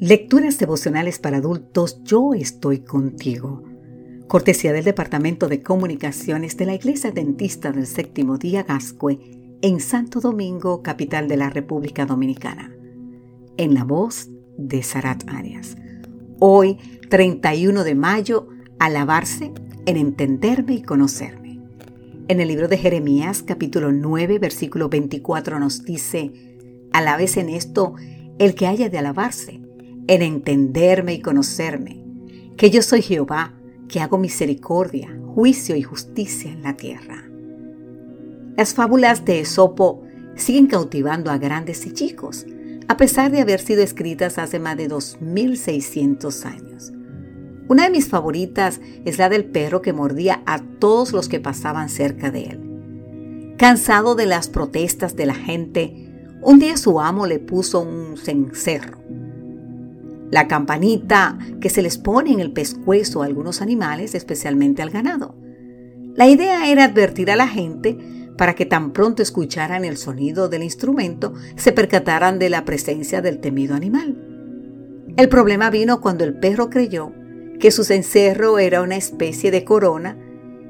Lecturas devocionales para adultos, yo estoy contigo. Cortesía del Departamento de Comunicaciones de la Iglesia Dentista del Séptimo Día Gascue en Santo Domingo, capital de la República Dominicana. En la voz de Sarat Arias. Hoy, 31 de mayo, alabarse en entenderme y conocerme. En el libro de Jeremías, capítulo 9, versículo 24 nos dice, alabes en esto el que haya de alabarse en entenderme y conocerme, que yo soy Jehová, que hago misericordia, juicio y justicia en la tierra. Las fábulas de Esopo siguen cautivando a grandes y chicos, a pesar de haber sido escritas hace más de 2600 años. Una de mis favoritas es la del perro que mordía a todos los que pasaban cerca de él. Cansado de las protestas de la gente, un día su amo le puso un cencerro la campanita que se les pone en el pescuezo a algunos animales, especialmente al ganado. La idea era advertir a la gente para que tan pronto escucharan el sonido del instrumento se percataran de la presencia del temido animal. El problema vino cuando el perro creyó que su cencerro era una especie de corona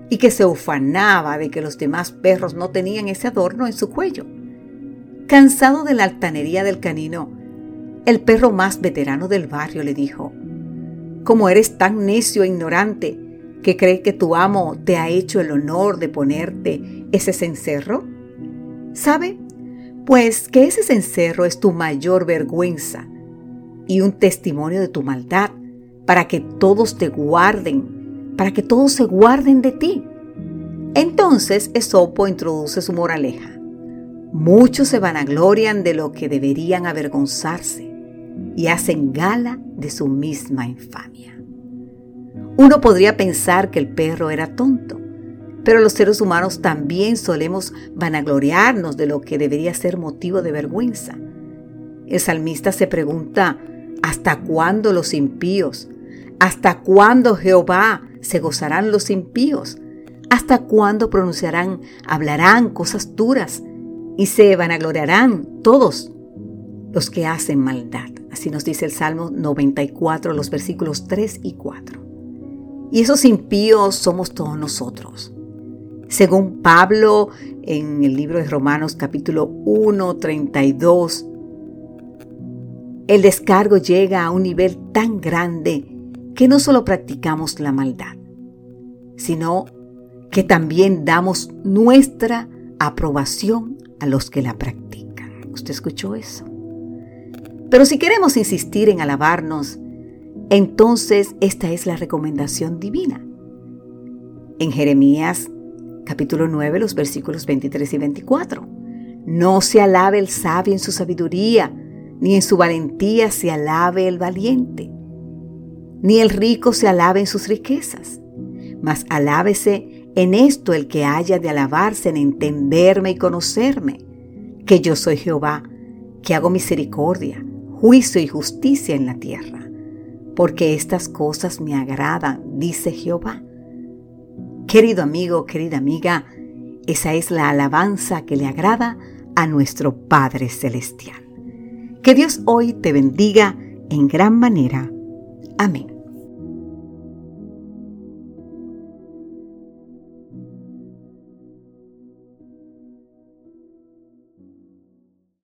y que se ufanaba de que los demás perros no tenían ese adorno en su cuello. Cansado de la altanería del canino, el perro más veterano del barrio le dijo, Como eres tan necio e ignorante que cree que tu amo te ha hecho el honor de ponerte ese cencerro? ¿Sabe? Pues que ese cencerro es tu mayor vergüenza y un testimonio de tu maldad para que todos te guarden, para que todos se guarden de ti. Entonces Esopo introduce su moraleja. Muchos se vanaglorian de lo que deberían avergonzarse y hacen gala de su misma infamia. Uno podría pensar que el perro era tonto, pero los seres humanos también solemos vanagloriarnos de lo que debería ser motivo de vergüenza. El salmista se pregunta, ¿hasta cuándo los impíos? ¿Hasta cuándo Jehová se gozarán los impíos? ¿Hasta cuándo pronunciarán, hablarán cosas duras y se vanagloriarán todos los que hacen maldad? Así nos dice el Salmo 94, los versículos 3 y 4. Y esos impíos somos todos nosotros. Según Pablo en el libro de Romanos capítulo 1, 32, el descargo llega a un nivel tan grande que no solo practicamos la maldad, sino que también damos nuestra aprobación a los que la practican. ¿Usted escuchó eso? Pero si queremos insistir en alabarnos, entonces esta es la recomendación divina. En Jeremías capítulo 9, los versículos 23 y 24. No se alabe el sabio en su sabiduría, ni en su valentía se alabe el valiente, ni el rico se alabe en sus riquezas, mas alábese en esto el que haya de alabarse en entenderme y conocerme, que yo soy Jehová, que hago misericordia, juicio y justicia en la tierra, porque estas cosas me agradan, dice Jehová. Querido amigo, querida amiga, esa es la alabanza que le agrada a nuestro Padre Celestial. Que Dios hoy te bendiga en gran manera. Amén.